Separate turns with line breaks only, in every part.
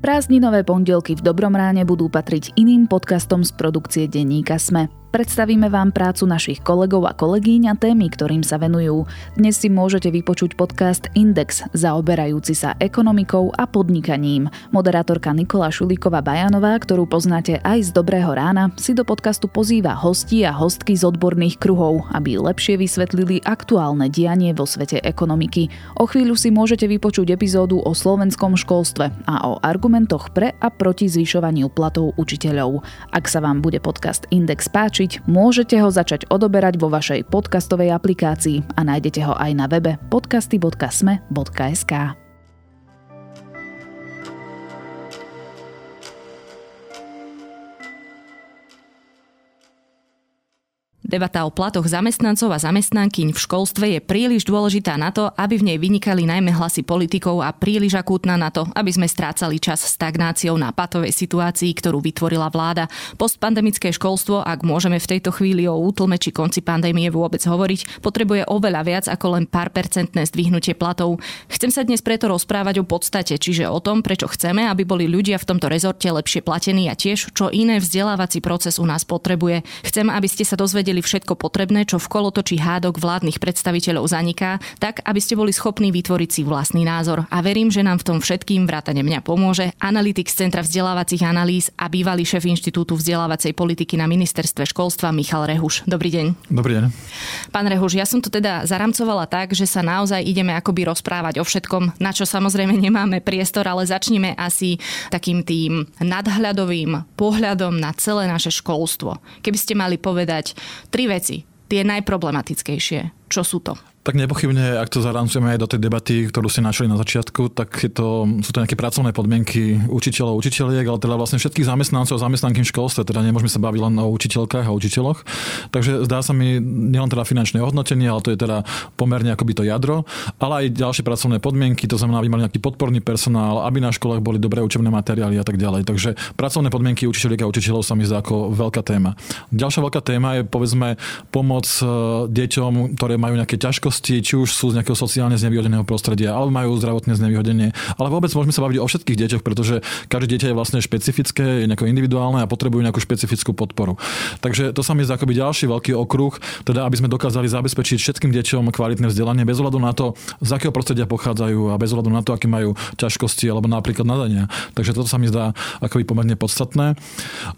Prázdninové pondelky v Dobrom ráne budú patriť iným podcastom z produkcie denníka Sme. Predstavíme vám prácu našich kolegov a kolegyň a témy, ktorým sa venujú. Dnes si môžete vypočuť podcast Index, zaoberajúci sa ekonomikou a podnikaním. Moderátorka Nikola Šulíková Bajanová, ktorú poznáte aj z Dobrého rána, si do podcastu pozýva hostí a hostky z odborných kruhov, aby lepšie vysvetlili aktuálne dianie vo svete ekonomiky. O chvíľu si môžete vypočuť epizódu o slovenskom školstve a o argumentoch pre a proti zvyšovaniu platov učiteľov. Ak sa vám bude podcast Index páčiť, páčiť, môžete ho začať odoberať vo vašej podcastovej aplikácii a nájdete ho aj na webe podcasty.sme.sk.
Debata o platoch zamestnancov a zamestnankyň v školstve je príliš dôležitá na to, aby v nej vynikali najmä hlasy politikov a príliš akútna na to, aby sme strácali čas stagnáciou na patovej situácii, ktorú vytvorila vláda. Postpandemické školstvo, ak môžeme v tejto chvíli o útlme či konci pandémie vôbec hovoriť, potrebuje oveľa viac ako len pár percentné zdvihnutie platov. Chcem sa dnes preto rozprávať o podstate, čiže o tom, prečo chceme, aby boli ľudia v tomto rezorte lepšie platení a tiež, čo iné vzdelávací proces u nás potrebuje. Chcem, aby ste sa dozvedeli urobili všetko potrebné, čo v kolotočí hádok vládnych predstaviteľov zaniká, tak aby ste boli schopní vytvoriť si vlastný názor. A verím, že nám v tom všetkým vrátane mňa pomôže analytik z Centra vzdelávacích analýz a bývalý šéf Inštitútu vzdelávacej politiky na ministerstve školstva Michal Rehuš. Dobrý deň.
Dobrý deň.
Pán Rehuš, ja som to teda zaramcovala tak, že sa naozaj ideme akoby rozprávať o všetkom, na čo samozrejme nemáme priestor, ale začneme asi takým tým nadhľadovým pohľadom na celé naše školstvo. Keby ste mali povedať Tri veci, tie najproblematickejšie. Čo sú to?
Tak nepochybne, ak to zarancujeme aj do tej debaty, ktorú ste našli na začiatku, tak je to, sú to nejaké pracovné podmienky učiteľov, učiteľiek, ale teda vlastne všetkých zamestnancov a zamestnanky v školstve, teda nemôžeme sa baviť len o učiteľkách a učiteľoch. Takže zdá sa mi nielen teda finančné hodnotenie, ale to je teda pomerne akoby to jadro, ale aj ďalšie pracovné podmienky, to znamená, aby mali nejaký podporný personál, aby na školách boli dobré učebné materiály a tak ďalej. Takže pracovné podmienky učiteľiek a učiteľov sa mi zdá ako veľká téma. Ďalšia veľká téma je povedzme pomoc e, deťom, ktoré majú nejaké ťažkosti ťažkosti, či už sú z nejakého sociálne znevýhodneného prostredia, alebo majú zdravotné znevýhodnenie. Ale vôbec môžeme sa baviť o všetkých deťoch, pretože každé dieťa je vlastne špecifické, je nejako individuálne a potrebujú nejakú špecifickú podporu. Takže to sa mi zdá akoby ďalší veľký okruh, teda aby sme dokázali zabezpečiť všetkým deťom kvalitné vzdelanie bez ohľadu na to, z akého prostredia pochádzajú a bez ohľadu na to, aké majú ťažkosti alebo napríklad nadania. Takže toto sa mi zdá akoby pomerne podstatné.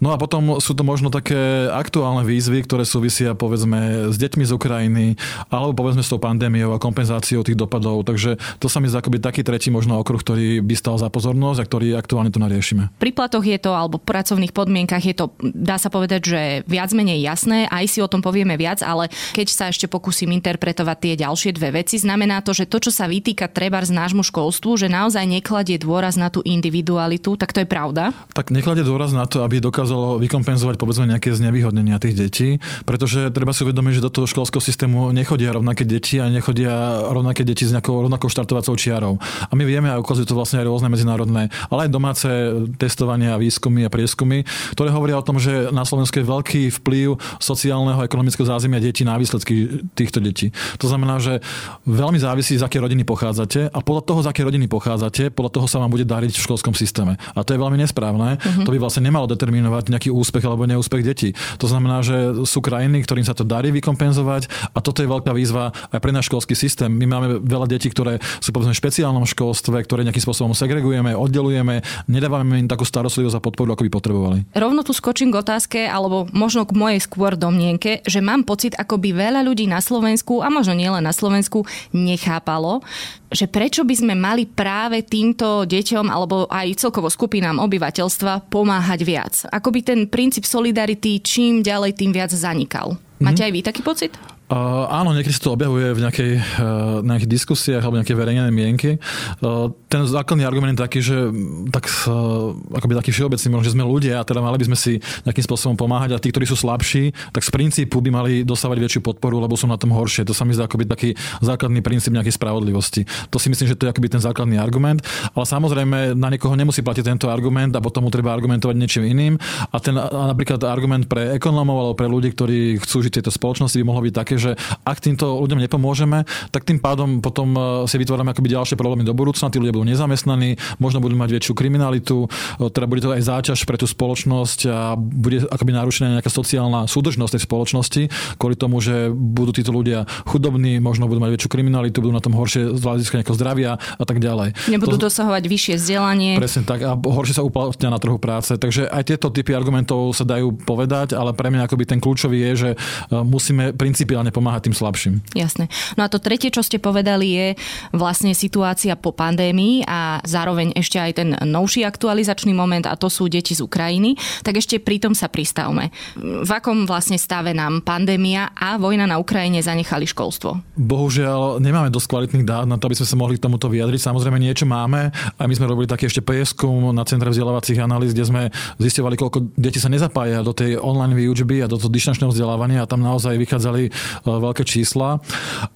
No a potom sú to možno také aktuálne výzvy, ktoré súvisia povedzme s deťmi z Ukrajiny alebo povedzme s tou pandémiou a kompenzáciou tých dopadov. Takže to sa mi zdá akoby taký tretí možno okruh, ktorý by stal za pozornosť a ktorý aktuálne tu nariešime.
Pri platoch je to, alebo pracovných podmienkach je to, dá sa povedať, že viac menej jasné, aj si o tom povieme viac, ale keď sa ešte pokúsim interpretovať tie ďalšie dve veci, znamená to, že to, čo sa vytýka treba z nášmu školstvu, že naozaj nekladie dôraz na tú individualitu, tak to je pravda?
Tak nekladie dôraz na to, aby dokázalo vykompenzovať povedzme nejaké znevýhodnenia tých detí, pretože treba si uvedomiť, že do toho školského systému nechodia rovnaké deti deti a nechodia rovnaké deti s nejakou rovnakou štartovacou čiarou. A my vieme, a ukazujú to vlastne aj rôzne medzinárodné, ale aj domáce testovania, výskumy a prieskumy, ktoré hovoria o tom, že na Slovensku je veľký vplyv sociálneho a ekonomického zázemia detí na výsledky týchto detí. To znamená, že veľmi závisí, z aké rodiny pochádzate a podľa toho, z aké rodiny pochádzate, podľa toho sa vám bude dariť v školskom systéme. A to je veľmi nesprávne. Uh-huh. To by vlastne nemalo determinovať nejaký úspech alebo neúspech detí. To znamená, že sú krajiny, ktorým sa to darí vykompenzovať a toto je veľká výzva aj pre náš školský systém. My máme veľa detí, ktoré sú povedzme v špeciálnom školstve, ktoré nejakým spôsobom segregujeme, oddelujeme, nedávame im takú starostlivosť a podporu, ako by potrebovali.
Rovno tu skočím k otázke, alebo možno k mojej skôr domnienke, že mám pocit, ako by veľa ľudí na Slovensku, a možno nielen na Slovensku, nechápalo, že prečo by sme mali práve týmto deťom alebo aj celkovo skupinám obyvateľstva pomáhať viac. Ako by ten princíp solidarity čím ďalej, tým viac zanikal. Máte mhm. aj vy taký pocit?
Áno, niekedy sa to objavuje v nejakej, uh, nejakých diskusiách alebo nejaké verejné mienky. Uh, ten základný argument je taký, že tak, uh, akoby taký všeobecný, možno, že sme ľudia a teda mali by sme si nejakým spôsobom pomáhať a tí, ktorí sú slabší, tak z princípu by mali dostávať väčšiu podporu, lebo sú na tom horšie. To sa mi zdá akoby taký základný princíp nejakej spravodlivosti. To si myslím, že to je akoby ten základný argument, ale samozrejme na niekoho nemusí platiť tento argument a potom mu treba argumentovať niečím iným. A ten a napríklad argument pre ekonómov alebo pre ľudí, ktorí chcú žiť tejto spoločnosti by mohol byť také, Takže ak týmto ľuďom nepomôžeme, tak tým pádom potom si vytvárame akoby ďalšie problémy do budúcna, tí ľudia budú nezamestnaní, možno budú mať väčšiu kriminalitu, teda bude to aj záťaž pre tú spoločnosť a bude akoby narušená nejaká sociálna súdržnosť tej spoločnosti, kvôli tomu, že budú títo ľudia chudobní, možno budú mať väčšiu kriminalitu, budú na tom horšie z hľadiska nejakého zdravia a tak ďalej.
Nebudú to, dosahovať vyššie vzdelanie.
Presne tak a horšie sa uplatnia na trhu práce. Takže aj tieto typy argumentov sa dajú povedať, ale pre mňa akoby ten kľúčový je, že e, musíme principiálne pomáhať tým slabším.
Jasné. No a to tretie, čo ste povedali, je vlastne situácia po pandémii a zároveň ešte aj ten novší aktualizačný moment a to sú deti z Ukrajiny. Tak ešte pri tom sa pristavme. V akom vlastne stave nám pandémia a vojna na Ukrajine zanechali školstvo?
Bohužiaľ, nemáme dosť kvalitných dát na to, aby sme sa mohli k tomuto vyjadriť. Samozrejme, niečo máme. A my sme robili taký ešte prieskum na Centre vzdelávacích analýz, kde sme zistovali, koľko deti sa nezapája do tej online výučby a do toho distančného vzdelávania a tam naozaj vychádzali veľké čísla.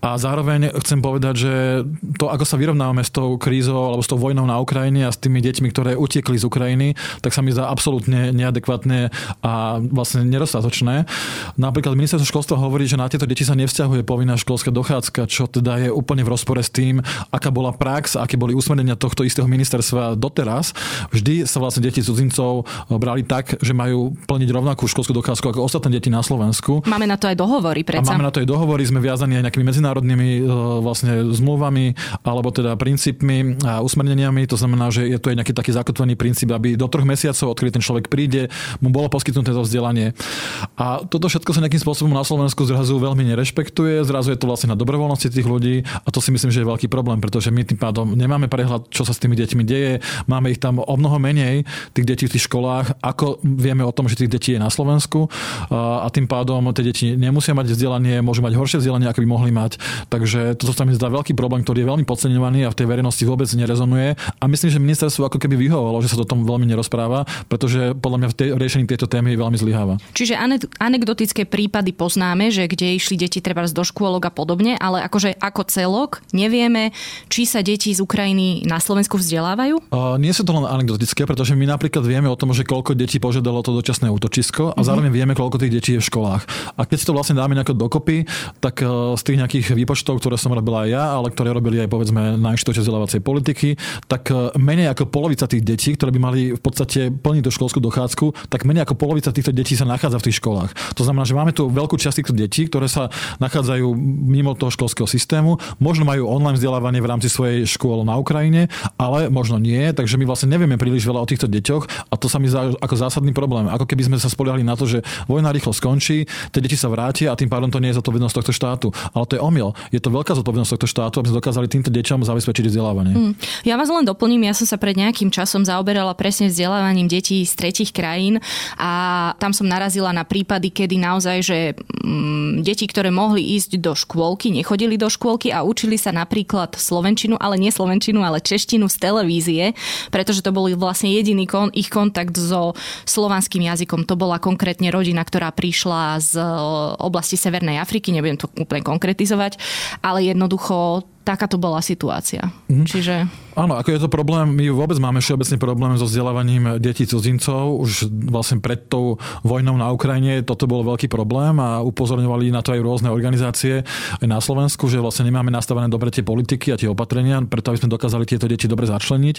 A zároveň chcem povedať, že to, ako sa vyrovnávame s tou krízou alebo s tou vojnou na Ukrajine a s tými deťmi, ktoré utiekli z Ukrajiny, tak sa mi zdá absolútne neadekvátne a vlastne nedostatočné. Napríklad ministerstvo školstva hovorí, že na tieto deti sa nevzťahuje povinná školská dochádzka, čo teda je úplne v rozpore s tým, aká bola prax, aké boli usmernenia tohto istého ministerstva doteraz. Vždy sa vlastne deti cudzincov brali tak, že majú plniť rovnakú školskú dochádzku ako ostatné deti na Slovensku.
Máme na to aj dohovory, predsa.
A máme na to aj dohovory, sme viazaní aj nejakými medzinárodnými e, vlastne zmluvami alebo teda princípmi a usmerneniami. To znamená, že je tu aj nejaký taký zakotvený princíp, aby do troch mesiacov, odkedy ten človek príde, mu bolo poskytnuté to vzdelanie. A toto všetko sa nejakým spôsobom na Slovensku zrazu veľmi nerešpektuje, zrazu je to vlastne na dobrovoľnosti tých ľudí a to si myslím, že je veľký problém, pretože my tým pádom nemáme prehľad, čo sa s tými deťmi deje, máme ich tam o mnoho menej, tých detí v tých školách, ako vieme o tom, že tých detí je na Slovensku a tým pádom tie deti nemusia mať vzdelanie, môžu mať horšie vzdelanie, ako by mohli mať. Takže toto sa mi zdá veľký problém, ktorý je veľmi podceňovaný a v tej verejnosti vôbec nerezonuje. A myslím, že ministerstvo ako keby vyhovovalo, že sa to tom veľmi nerozpráva, pretože podľa mňa v tej, riešení tejto témy je veľmi zlyháva.
Čiže anekdotické prípady poznáme, že kde išli deti treba do škôlok a podobne, ale akože ako celok nevieme, či sa deti z Ukrajiny na Slovensku vzdelávajú?
Uh, nie sú to len anekdotické, pretože my napríklad vieme o tom, že koľko detí požiadalo to dočasné útočisko a mm-hmm. zároveň vieme, koľko tých detí je v školách. A keď si to vlastne dáme nejako dokopy, tak uh, z tých nejakých výpočtov, ktoré som robila aj ja, ale ktoré robili aj povedzme na Inštitúte vzdelávacej politiky, tak uh, menej ako polovica tých detí, ktoré by mali v podstate plniť tú školskú dochádzku, tak menej ako polovica týchto detí sa nachádza v tých školách. To znamená, že máme tu veľkú časť týchto detí, ktoré sa nachádzajú mimo toho školského systému, možno majú online vzdelávanie v rámci svojej škôl na Ukrajine, ale možno nie, takže my vlastne nevieme príliš veľa o týchto deťoch a to sa mi zdá ako zásadný problém. Ako keby sme sa spoliehali na to, že vojna rýchlo skončí, tie deti sa vrátia a tým pádom to nie je zodpovednosť tohto štátu. Ale to je omyl. Je to veľká zodpovednosť tohto štátu, aby sme dokázali týmto deťom zabezpečiť vzdelávanie. Hmm.
Ja vás len doplním, ja som sa pred nejakým časom zaoberala presne vzdelávaním detí z tretich krajín a tam som narazila na prípady, kedy naozaj, že mm, deti, ktoré mohli ísť do škôlky, nechodili do škôlky a učili sa napríklad slovenčinu, ale nie slovenčinu, ale češtinu z televízie, pretože to bol vlastne jediný kon, ich kontakt so slovanským jazykom. To bola konkrétne rodina, ktorá prišla z oblasti Severnej Afriky, nebudem to úplne konkretizovať, ale jednoducho takáto bola situácia. Mm. Čiže...
Áno, ako je to problém, my vôbec máme všeobecný problém so vzdelávaním detí cudzincov. Už vlastne pred tou vojnou na Ukrajine toto bol veľký problém a upozorňovali na to aj rôzne organizácie aj na Slovensku, že vlastne nemáme nastavené dobre tie politiky a tie opatrenia, preto aby sme dokázali tieto deti dobre začleniť.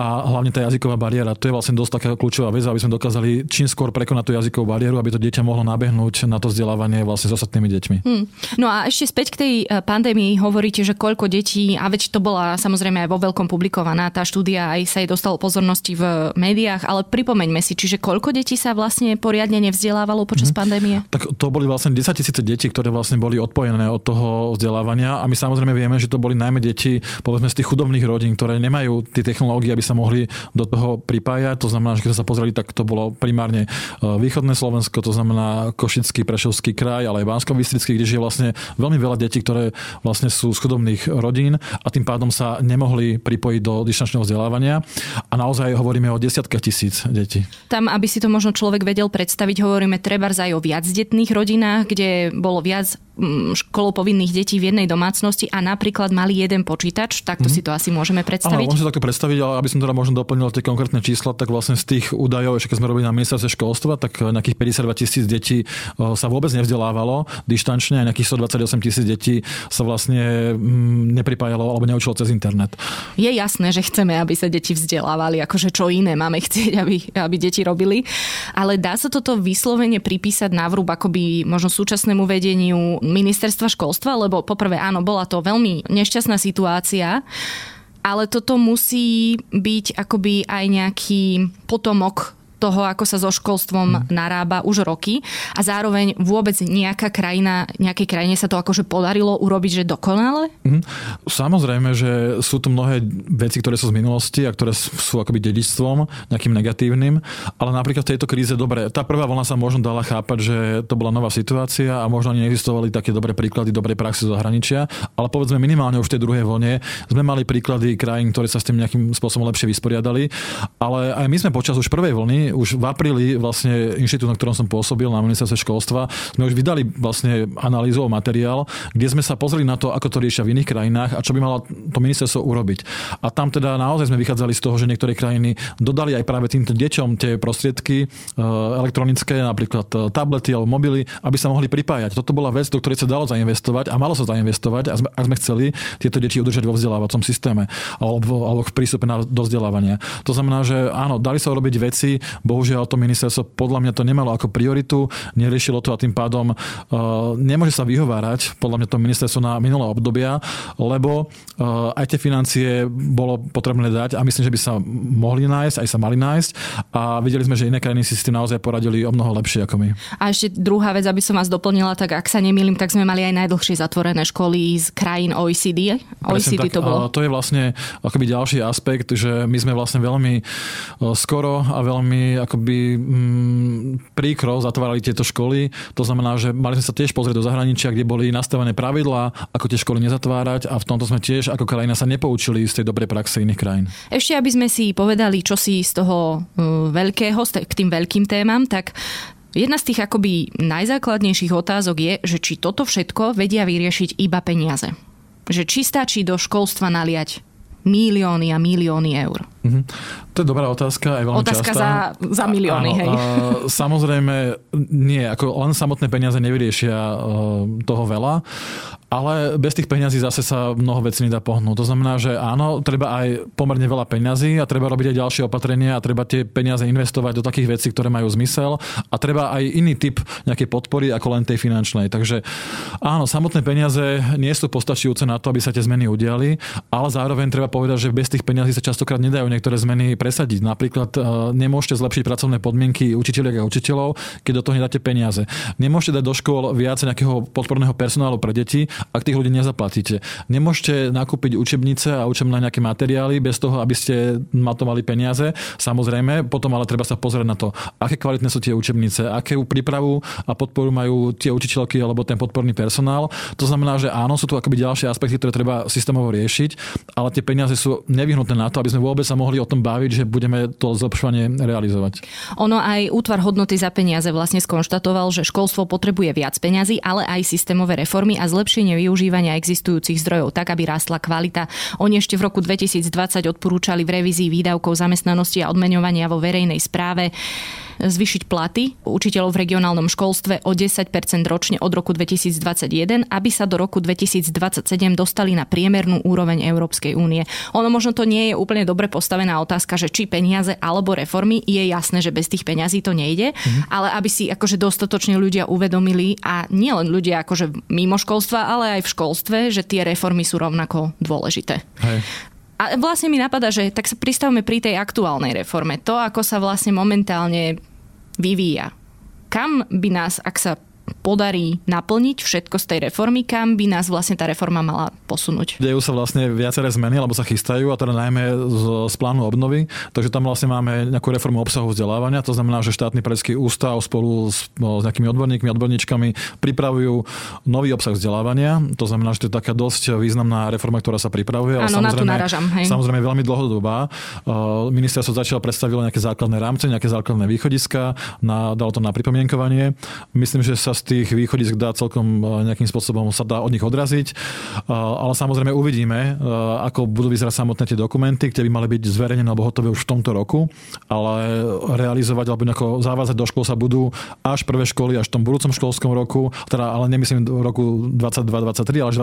A hlavne tá jazyková bariéra, to je vlastne dosť taká kľúčová vec, aby sme dokázali čím skôr prekonať tú jazykovú bariéru, aby to dieťa mohlo nabehnúť na to vzdelávanie vlastne s ostatnými deťmi. Hmm.
No a ešte späť k tej eh, pandémii hovoríte, že koľko detí, a veď to bola samozrejme aj vo veľkom publikovaná tá štúdia, aj sa jej dostalo pozornosti v médiách, ale pripomeňme si, čiže koľko detí sa vlastne poriadne nevzdelávalo počas mm-hmm. pandémie?
Tak to boli vlastne 10 tisíce detí, ktoré vlastne boli odpojené od toho vzdelávania a my samozrejme vieme, že to boli najmä deti povedzme z tých chudobných rodín, ktoré nemajú tie technológie, aby sa mohli do toho pripájať. To znamená, že keď sa pozreli, tak to bolo primárne e, východné Slovensko, to znamená Košický, Prešovský kraj, ale aj bansko kde je vlastne veľmi veľa detí, ktoré vlastne sú z chudobných rodín a tým pádom sa nemohli pripojiť do distančného vzdelávania. A naozaj hovoríme o desiatkách tisíc detí.
Tam, aby si to možno človek vedel predstaviť, hovoríme treba aj o viacdetných rodinách, kde bolo viac školou povinných detí v jednej domácnosti a napríklad mali jeden počítač, takto mm-hmm. si to asi môžeme predstaviť.
Áno, môžem si takto predstaviť, ale aby som teda možno doplnil tie konkrétne čísla, tak vlastne z tých údajov, ešte keď sme robili na ministerstve školstva, tak nejakých 52 tisíc detí sa vôbec nevzdelávalo dištančne a nejakých 128 tisíc detí sa vlastne mm, nepripájalo alebo neučilo cez internet.
Je jasné, že chceme, aby sa deti vzdelávali, akože čo iné máme chcieť, aby, aby deti robili, ale dá sa toto vyslovene pripísať na vrúb akoby možno súčasnému vedeniu ministerstva školstva, lebo poprvé áno, bola to veľmi nešťastná situácia, ale toto musí byť akoby aj nejaký potomok toho, ako sa so školstvom hmm. narába už roky a zároveň vôbec nejaká krajina, nejakej krajine sa to akože podarilo urobiť, že dokonale?
Hmm. Samozrejme, že sú tu mnohé veci, ktoré sú z minulosti a ktoré sú akoby dedičstvom, nejakým negatívnym, ale napríklad v tejto kríze, dobre, tá prvá vlna sa možno dala chápať, že to bola nová situácia a možno ani neexistovali také dobré príklady dobrej praxe zahraničia, ale povedzme minimálne už v tej druhej vlne sme mali príklady krajín, ktoré sa s tým nejakým spôsobom lepšie vysporiadali, ale aj my sme počas už prvej vlny už v apríli vlastne inštitút, na ktorom som pôsobil na ministerstve školstva, sme už vydali vlastne analýzu materiál, kde sme sa pozreli na to, ako to riešia v iných krajinách a čo by malo to ministerstvo urobiť. A tam teda naozaj sme vychádzali z toho, že niektoré krajiny dodali aj práve týmto deťom tie prostriedky e, elektronické, napríklad e, tablety alebo mobily, aby sa mohli pripájať. Toto bola vec, do ktorej sa dalo zainvestovať a malo sa zainvestovať a sme, a sme chceli tieto deti udržať vo vzdelávacom systéme alebo, alebo v prístupe na, do vzdelávania. To znamená, že áno, dali sa urobiť veci, Bohužiaľ to ministerstvo podľa mňa to nemalo ako prioritu, neriešilo to a tým pádom uh, nemôže sa vyhovárať podľa mňa to ministerstvo na minulé obdobia, lebo uh, aj tie financie bolo potrebné dať a myslím, že by sa mohli nájsť, aj sa mali nájsť a videli sme, že iné krajiny si s tým naozaj poradili o mnoho lepšie ako my.
A ešte druhá vec, aby som vás doplnila, tak ak sa nemýlim, tak sme mali aj najdlhšie zatvorené školy z krajín OECD. OECD
tak,
to bolo.
To je vlastne akoby ďalší aspekt, že my sme vlastne veľmi skoro a veľmi akoby mm, príkro zatvárali tieto školy. To znamená, že mali sme sa tiež pozrieť do zahraničia, kde boli nastavené pravidlá, ako tie školy nezatvárať a v tomto sme tiež ako krajina sa nepoučili z tej dobrej praxe iných krajín.
Ešte aby sme si povedali, čo si z toho uh, veľkého, k tým veľkým témam, tak Jedna z tých akoby najzákladnejších otázok je, že či toto všetko vedia vyriešiť iba peniaze. Že či stačí do školstva naliať milióny a milióny eur.
Mm-hmm. To je dobrá otázka, aj veľmi
Otázka
častá.
za, za milióny,
Áno,
hej.
A, samozrejme, nie, ako len samotné peniaze nevyriešia uh, toho veľa, ale bez tých peňazí zase sa mnoho vecí nedá pohnúť. To znamená, že áno, treba aj pomerne veľa peňazí a treba robiť aj ďalšie opatrenia a treba tie peniaze investovať do takých vecí, ktoré majú zmysel a treba aj iný typ nejakej podpory ako len tej finančnej. Takže áno, samotné peniaze nie sú postačujúce na to, aby sa tie zmeny udiali, ale zároveň treba povedať, že bez tých peňazí sa častokrát nedajú niektoré zmeny presadiť. Napríklad e, nemôžete zlepšiť pracovné podmienky učiteľiek a učiteľov, keď do toho nedáte peniaze. Nemôžete dať do škôl viac nejakého podporného personálu pre deti, ak tých ľudí nezaplatíte. Nemôžete nakúpiť učebnice a učebné nejaké materiály bez toho, aby ste na to mali peniaze. Samozrejme, potom ale treba sa pozrieť na to, aké kvalitné sú tie učebnice, aké prípravu a podporu majú tie učiteľky alebo ten podporný personál. To znamená, že áno, sú tu akoby ďalšie aspekty, ktoré treba systémovo riešiť, ale tie peniaze sú nevyhnutné na to, aby sme vôbec sa mohli o tom baviť, že budeme to zlepšovanie realizovať.
Ono aj útvar hodnoty za peniaze vlastne skonštatoval, že školstvo potrebuje viac peňazí, ale aj systémové reformy a zlepšenie využívania existujúcich zdrojov tak, aby rástla kvalita. Oni ešte v roku 2020 odporúčali v revízii výdavkov zamestnanosti a odmeňovania vo verejnej správe zvyšiť platy učiteľov v regionálnom školstve o 10% ročne od roku 2021, aby sa do roku 2027 dostali na priemernú úroveň Európskej únie. Ono možno to nie je úplne dobre postavená otázka, že či peniaze alebo reformy. Je jasné, že bez tých peňazí to nejde, mm-hmm. ale aby si akože dostatočne ľudia uvedomili a nielen ľudia akože mimo školstva, ale aj v školstve, že tie reformy sú rovnako dôležité. Hej. A vlastne mi napadá, že tak sa pristavme pri tej aktuálnej reforme. To, ako sa vlastne momentálne vyvíja. Kam by nás, ak sa podarí naplniť všetko z tej reformy, kam by nás vlastne tá reforma mala posunúť.
Dejú sa vlastne viaceré zmeny, alebo sa chystajú, a teda najmä z, z plánu obnovy. Takže tam vlastne máme nejakú reformu obsahu vzdelávania, to znamená, že štátny predský ústav spolu s, no, s nejakými odborníkmi, odborníčkami pripravujú nový obsah vzdelávania. To znamená, že to je taká dosť významná reforma, ktorá sa pripravuje.
Áno, na tú naražam. Hej.
Samozrejme veľmi dlhodobá. Ministerstvo začalo predstavilo nejaké základné rámce, nejaké základné východiska, na, dalo to na pripomienkovanie. Myslím, že sa z tých východisk dá celkom nejakým spôsobom sa dá od nich odraziť, ale samozrejme uvidíme, ako budú vyzerať samotné tie dokumenty, ktoré by mali byť zverejnené alebo hotové už v tomto roku, ale realizovať alebo nejako závazať do škôl sa budú až prvé školy až v tom budúcom školskom roku, teda ale nemyslím v roku 22-23, ale až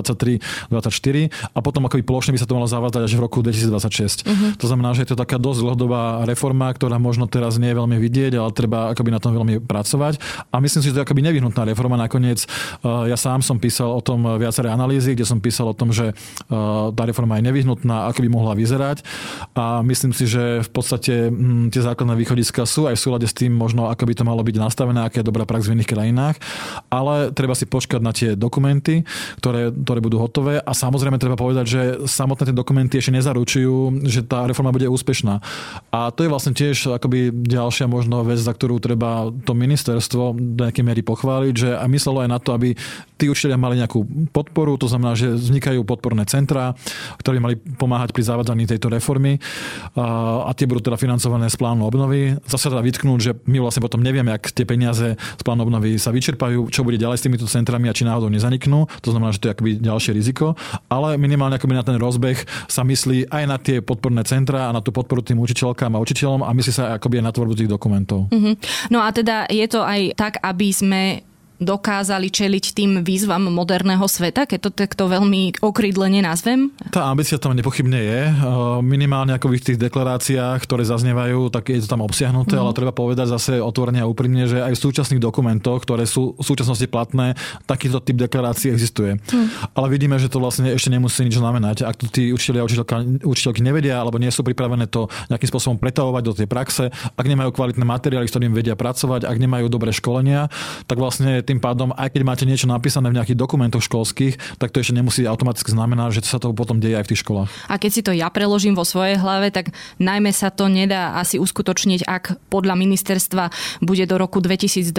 23-24 a potom akoby plošne by sa to malo zavázať až v roku 2026. Uh-huh. Mhm. To znamená, že je to taká dosť dlhodobá reforma, ktorá možno teraz nie je veľmi vidieť, ale treba akoby na tom veľmi pracovať. A myslím si, že to je akoby nevyhnutná reforma. Nakoniec ja sám som písal o tom viaceré analýzy, kde som písal o tom, že tá reforma je nevyhnutná, ako by mohla vyzerať. A myslím si, že v podstate hm, tie základné východiska sú aj v súlade s tým možno, ako by to malo byť nastavené, aká je dobrá prax v iných krajinách. Ale treba si počkať na tie dokumenty, ktoré, ktoré budú hotové. A samozrejme treba povedať, že samotné tie dokumenty ešte nezaručujú, že tá reforma bude úspešná. A to je vlastne tiež akoby ďalšia možno vec, za ktorú treba to ministerstvo do nejakej miery pochváliť, že a myslelo aj na to, aby tí učiteľia mali nejakú podporu, to znamená, že vznikajú podporné centrá, ktoré mali pomáhať pri zavádzaní tejto reformy a, a tie budú teda financované z plánu obnovy. Zase teda vytknúť, že my vlastne potom nevieme, ak tie peniaze z plánu obnovy sa vyčerpajú, čo bude ďalej s týmito centrami a či náhodou nezaniknú. To znamená, že to je akoby ďalšie riziko, ale minimálne akoby na ten rozbeh sa myslí aj na tie podporné centra a na tú podporu tým učiteľkám a učiteľom a myslí sa akoby aj na tvorbu tých dokumentov.
Mm-hmm. No a teda je to aj tak, aby sme dokázali čeliť tým výzvam moderného sveta, keď to takto veľmi okrydlene nazvem?
Tá ambícia tam nepochybne je. Minimálne ako v tých deklaráciách, ktoré zaznievajú, tak je to tam obsiahnuté, mm. ale treba povedať zase otvorene a úprimne, že aj v súčasných dokumentoch, ktoré sú v súčasnosti platné, takýto typ deklarácií existuje. Mm. Ale vidíme, že to vlastne ešte nemusí nič znamenať. Ak to tí učiteľia a učiteľky nevedia alebo nie sú pripravené to nejakým spôsobom pretavovať do tej praxe, ak nemajú kvalitné materiály, s ktorým vedia pracovať, ak nemajú dobré školenia, tak vlastne tým pádom, aj keď máte niečo napísané v nejakých dokumentoch školských, tak to ešte nemusí automaticky znamenať, že sa to potom deje aj v tých školách.
A keď si to ja preložím vo svojej hlave, tak najmä sa to nedá asi uskutočniť, ak podľa ministerstva bude do roku 2026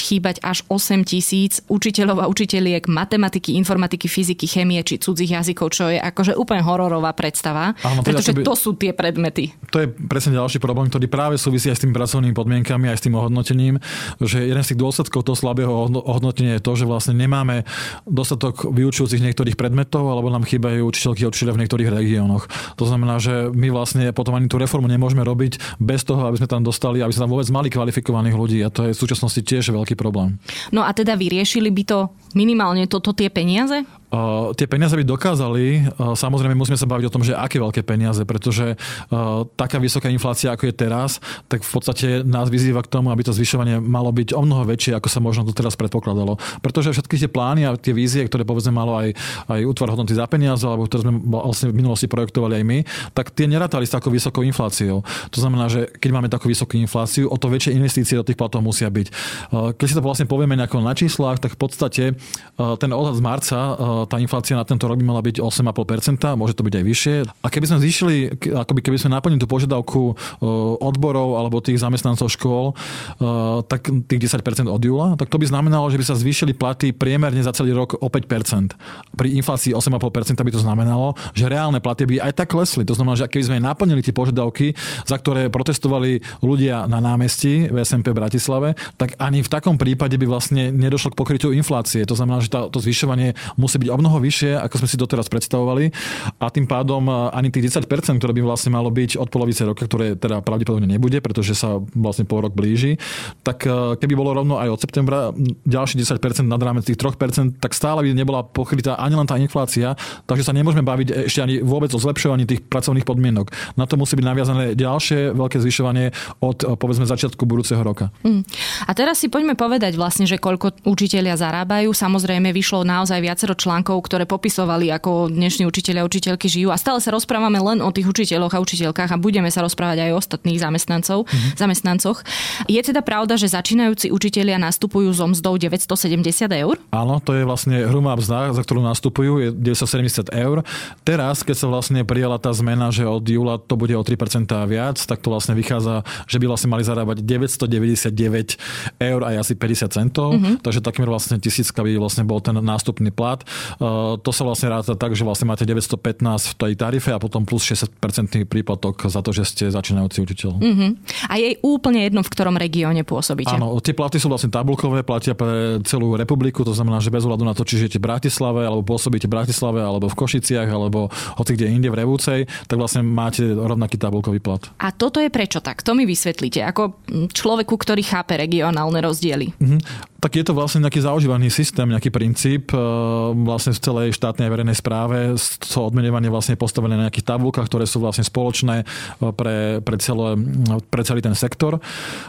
chýbať až 8 tisíc učiteľov a učiteľiek matematiky, informatiky, fyziky, chemie či cudzích jazykov, čo je akože úplne hororová predstava, Áno, pretože to sú tie predmety.
To je presne ďalší problém, ktorý práve súvisí aj s tými pracovnými podmienkami, aj s tým ohodnotením, že jeden z tých dôsledkov toho slabého ohodnotenie je to, že vlastne nemáme dostatok vyučujúcich niektorých predmetov, alebo nám chýbajú učiteľky a učiteľe v niektorých regiónoch. To znamená, že my vlastne potom ani tú reformu nemôžeme robiť bez toho, aby sme tam dostali, aby sme tam vôbec mali kvalifikovaných ľudí a to je v súčasnosti tiež veľký problém.
No a teda vyriešili by to minimálne toto tie peniaze?
Tie peniaze by dokázali, uh, samozrejme musíme sa baviť o tom, že aké veľké peniaze, pretože uh, taká vysoká inflácia, ako je teraz, tak v podstate nás vyzýva k tomu, aby to zvyšovanie malo byť o mnoho väčšie, ako sa možno to teraz predpokladalo. Pretože všetky tie plány a tie vízie, ktoré povedzme malo aj, aj útvar hodnoty za peniaze, alebo ktoré sme vlastne v minulosti projektovali aj my, tak tie nerátali s takou vysokou infláciou. To znamená, že keď máme takú vysokú infláciu, o to väčšie investície do tých platov musia byť. Keď si to vlastne povieme na číslach, tak v podstate ten odhad z marca tá inflácia na tento rok by mala byť 8,5%, môže to byť aj vyššie. A keby sme zvýšili, akoby keby sme naplnili tú požiadavku e, odborov alebo tých zamestnancov škôl, e, tak tých 10% od júla, tak to by znamenalo, že by sa zvýšili platy priemerne za celý rok o 5%. Pri inflácii 8,5% by to znamenalo, že reálne platy by aj tak klesli. To znamená, že keby sme naplnili tie požiadavky, za ktoré protestovali ľudia na námestí v SMP v Bratislave, tak ani v takom prípade by vlastne nedošlo k pokrytiu inflácie. To znamená, že tá, to zvyšovanie musí byť o mnoho vyššie, ako sme si doteraz predstavovali. A tým pádom e, ani tých 10%, ktoré by vlastne malo byť od polovice roka, ktoré teda pravdepodobne nebude, pretože sa vlastne pol rok blíži, tak e, keby bolo rovno aj od septembra ďalší 10% nad rámec tých 3%, tak stále by nebola pokrytá ani len tá inflácia, takže sa nemôžeme baviť ešte ani vôbec o zlepšovaní tých pracovných podmienok. Na to musí byť naviazané ďalšie veľké zvyšovanie od e, povedzme začiatku budúceho roka. Mm.
A teraz si poďme povedať vlastne, že koľko učitelia zarábajú. Samozrejme vyšlo naozaj viacero článkov článkov, ktoré popisovali, ako dnešní učiteľia a učiteľky žijú. A stále sa rozprávame len o tých učiteľoch a učiteľkách a budeme sa rozprávať aj o ostatných zamestnancov, mm-hmm. zamestnancoch. Je teda pravda, že začínajúci učitelia nastupujú so mzdou 970 eur?
Áno, to je vlastne hrubá mzda, za ktorú nastupujú, je 970 eur. Teraz, keď sa vlastne prijala tá zmena, že od júla to bude o 3% viac, tak to vlastne vychádza, že by vlastne mali zarábať 999 eur aj asi 50 centov, mm-hmm. takže takmer vlastne tisícka by vlastne bol ten nástupný plat. To sa vlastne ráta tak, že vlastne máte 915 v tej tarife a potom plus 60% príplatok za to, že ste začínajúci učiteľ.
Uh-huh. A je úplne jedno, v ktorom regióne pôsobíte.
Áno, tie platy sú vlastne tabulkové, platia pre celú republiku, to znamená, že bez ohľadu na to, či žijete v Bratislave, alebo pôsobíte v Bratislave, alebo v Košiciach, alebo hoci kde inde v Revúcej, tak vlastne máte rovnaký tabulkový plat.
A toto je prečo tak? To mi vysvetlíte, ako človeku, ktorý chápe regionálne rozdiely. Uh-huh
tak je to vlastne nejaký zaužívaný systém, nejaký princíp e, vlastne v celej štátnej a verejnej správe. To odmenovanie vlastne postavené na nejakých tabulkách, ktoré sú vlastne spoločné e, pre, pre, celé, pre celý ten sektor.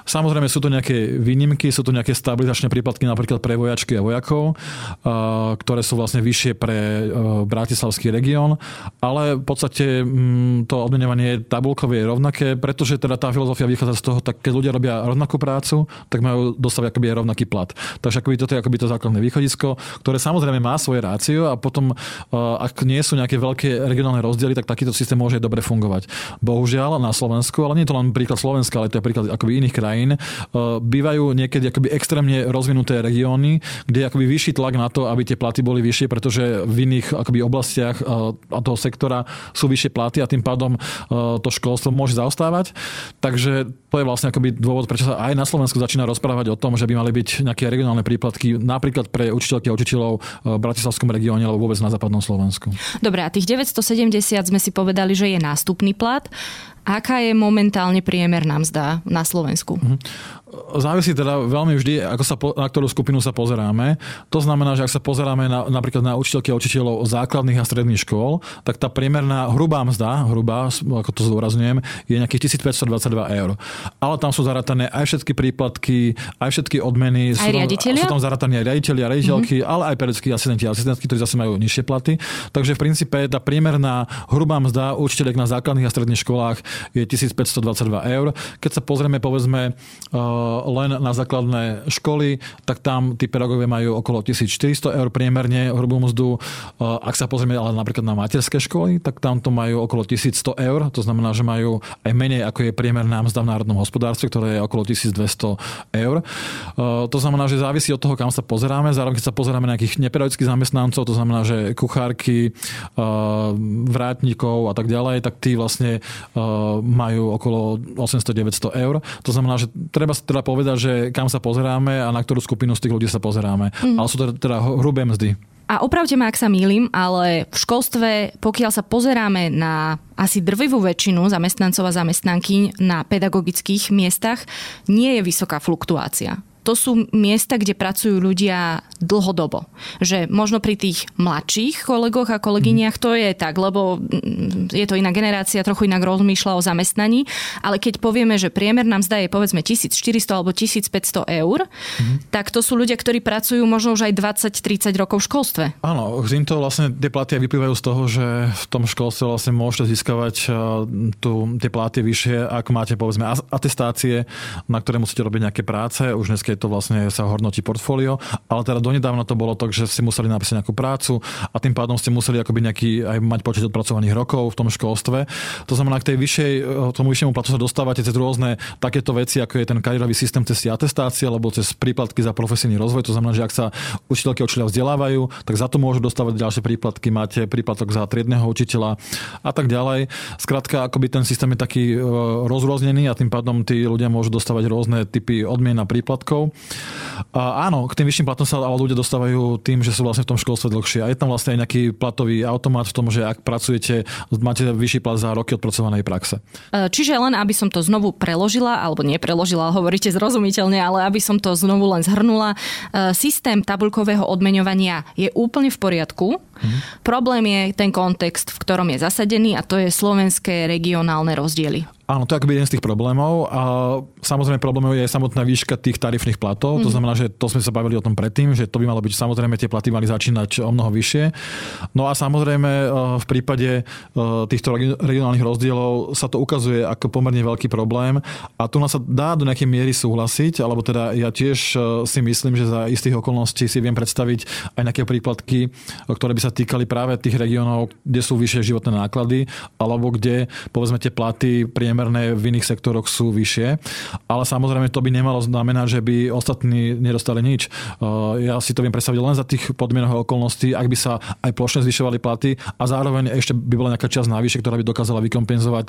Samozrejme sú to nejaké výnimky, sú to nejaké stabilizačné príplatky napríklad pre vojačky a vojakov, e, ktoré sú vlastne vyššie pre Bratislavský región, ale v podstate mm, to odmenovanie tabulkové je rovnaké, pretože teda tá filozofia vychádza z toho, tak keď ľudia robia rovnakú prácu, tak majú dostať akoby rovnaký plat. Takže akoby toto je akoby to základné východisko, ktoré samozrejme má svoje rácio a potom, e, ak nie sú nejaké veľké regionálne rozdiely, tak takýto systém môže dobre fungovať. Bohužiaľ na Slovensku, ale nie je to len príklad Slovenska, ale to je príklad akoby iných krajín, e, bývajú niekedy akoby extrémne rozvinuté regióny, kde je akoby vyšší tlak na to, aby tie platy boli vyššie, pretože v iných akoby oblastiach e, a toho sektora sú vyššie platy a tým pádom to školstvo môže zaostávať. Takže to je vlastne akoby dôvod, prečo sa aj na Slovensku začína rozprávať o tom, že by mali byť nejaké regionálne príplatky napríklad pre učiteľky a učiteľov v Bratislavskom regióne alebo vôbec na západnom Slovensku.
Dobre, a tých 970 sme si povedali, že je nástupný plat. Aká je momentálne priemerná mzda na Slovensku? Mhm.
Závisí teda veľmi vždy, ako sa, na ktorú skupinu sa pozeráme. To znamená, že ak sa pozeráme na, napríklad na učiteľky a učiteľov základných a stredných škôl, tak tá priemerná hrubá mzda, hrubá, ako to zdôrazňujem, je nejakých 1522 eur. Ale tam sú zaratané aj všetky príplatky, aj všetky odmeny.
Aj sú, tam,
sú tam zarataní aj riaditeľi a riaditeľky, mm-hmm. ale aj pedagogickí asistenti a asistentky, ktorí zase majú nižšie platy. Takže v princípe tá priemerná hrubá mzda učiteľek na základných a stredných školách je 1522 eur. Keď sa pozrieme povedzme uh, len na základné školy, tak tam tí pedagógovia majú okolo 1400 eur priemerne hrubú mzdu. Uh, ak sa pozrieme ale napríklad na materské školy, tak tam to majú okolo 1100 eur. To znamená, že majú aj menej ako je priemerná mzda v národnom hospodárstve, ktoré je okolo 1200 eur. Uh, to znamená, že závisí od toho, kam sa pozeráme. Zároveň, keď sa pozeráme na nejakých nepedagogických zamestnancov, to znamená, že kuchárky, vrátnikov a tak ďalej, tak tí vlastne majú okolo 800-900 eur. To znamená, že treba si teda povedať, že kam sa pozeráme a na ktorú skupinu z tých ľudí sa pozeráme. Mm. Ale sú to teda hrubé mzdy.
A opravte ma, ak sa mýlim, ale v školstve, pokiaľ sa pozeráme na asi drvivú väčšinu zamestnancov a zamestnanky na pedagogických miestach, nie je vysoká fluktuácia to sú miesta, kde pracujú ľudia dlhodobo. Že možno pri tých mladších kolegoch a kolegyniach to je tak, lebo mm, je to iná generácia, trochu inak rozmýšľa o zamestnaní, ale keď povieme, že priemerná mzda je povedzme 1400 alebo 1500 eur, mm. tak to sú ľudia, ktorí pracujú možno už aj 20-30 rokov v školstve.
Áno, to vlastne tie platy vyplývajú z toho, že v tom školstve vlastne môžete získavať eh, tu, tie platy vyššie, ak máte povedzme atestácie, na ktoré musíte robiť nejaké práce. Už dnes to vlastne sa hodnotí portfólio, ale teda donedávna to bolo tak, že ste museli napísať nejakú prácu a tým pádom ste museli akoby nejaký aj mať počet odpracovaných rokov v tom školstve. To znamená, k tej vyššej, tomu vyššiemu platu sa dostávate cez rôzne takéto veci, ako je ten kariérový systém cez atestácie alebo cez príplatky za profesijný rozvoj. To znamená, že ak sa učiteľky a učiteľia vzdelávajú, tak za to môžu dostávať ďalšie príplatky. Máte príplatok za triedneho učiteľa a tak ďalej. Skrátka, akoby ten systém je taký e, rozrôznený a tým pádom tí ľudia môžu dostávať rôzne typy odmien a príplatkov. A áno, k tým vyšším platom sa ale ľudia dostávajú tým, že sú vlastne v tom školstve dlhšie. A je tam vlastne aj nejaký platový automat v tom, že ak pracujete, máte vyšší plat za roky odpracovanej praxe.
E, čiže len aby som to znovu preložila, alebo nepreložila, hovoríte zrozumiteľne, ale aby som to znovu len zhrnula, e, systém tabulkového odmeňovania je úplne v poriadku. Mhm. Problém je ten kontext, v ktorom je zasadený a to je slovenské regionálne rozdiely.
Áno, to je akoby jeden z tých problémov. A samozrejme problémom je aj samotná výška tých tarifných platov. Mm. To mhm. znamená, že to sme sa bavili o tom predtým, že to by malo byť samozrejme tie platy mali začínať o mnoho vyššie. No a samozrejme e, v prípade e, týchto regionálnych rozdielov sa to ukazuje ako pomerne veľký problém. A tu sa dá do nejakej miery súhlasiť, alebo teda ja tiež e, si myslím, že za istých okolností si viem predstaviť aj nejaké príplatky, ktoré by sa týkali práve tých regiónov, kde sú vyššie životné náklady, alebo kde povedzme tie platy pri priemerné v iných sektoroch sú vyššie, ale samozrejme to by nemalo znamenať, že by ostatní nedostali nič. Ja si to viem predstaviť len za tých podmienok okolností, ak by sa aj plošne zvyšovali platy a zároveň ešte by bola nejaká časť navyše, ktorá by dokázala vykompenzovať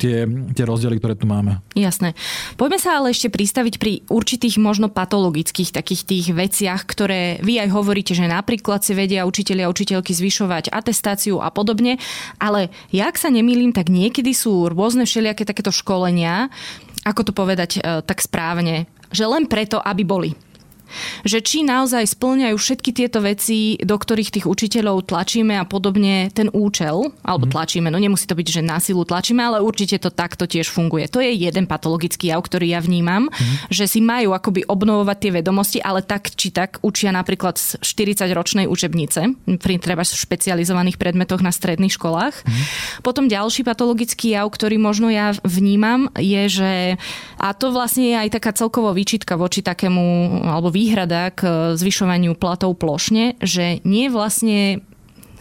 tie, tie rozdiely, ktoré tu máme.
Jasné. Poďme sa ale ešte pristaviť pri určitých možno patologických takých tých veciach, ktoré vy aj hovoríte, že napríklad si vedia učiteľia a učiteľky zvyšovať atestáciu a podobne, ale jak sa nemýlim, tak niekedy sú rôzne všelijaké takéto školenia, ako to povedať e, tak správne, že len preto, aby boli že či naozaj splňajú všetky tieto veci, do ktorých tých učiteľov tlačíme a podobne ten účel, alebo mhm. tlačíme, no nemusí to byť, že na silu tlačíme, ale určite to takto tiež funguje. To je jeden patologický jav, ktorý ja vnímam, mm. že si majú akoby obnovovať tie vedomosti, ale tak či tak učia napríklad z 40-ročnej učebnice, pri treba špecializovaných predmetoch na stredných školách. Mm. Potom ďalší patologický jav, ktorý možno ja vnímam, je, že a to vlastne je aj taká celkovo výčitka voči takému, alebo výhrada k zvyšovaniu platov plošne, že nie vlastne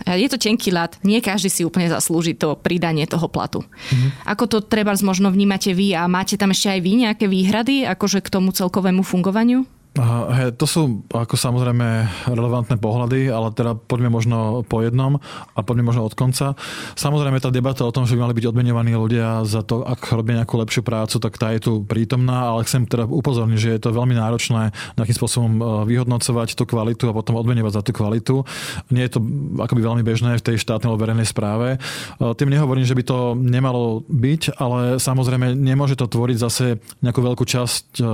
je to tenký lat, nie každý si úplne zaslúži to pridanie toho platu. Mm-hmm. Ako to treba možno vnímate vy a máte tam ešte aj vy nejaké výhrady akože k tomu celkovému fungovaniu?
He, to sú ako samozrejme relevantné pohľady, ale teda poďme možno po jednom a poďme možno od konca. Samozrejme tá debata o tom, že by mali byť odmenovaní ľudia za to, ak robia nejakú lepšiu prácu, tak tá je tu prítomná, ale chcem teda upozorniť, že je to veľmi náročné nejakým spôsobom e, vyhodnocovať tú kvalitu a potom odmenovať za tú kvalitu. Nie je to akoby veľmi bežné v tej štátnej alebo verejnej správe. E, tým nehovorím, že by to nemalo byť, ale samozrejme nemôže to tvoriť zase nejakú veľkú časť e,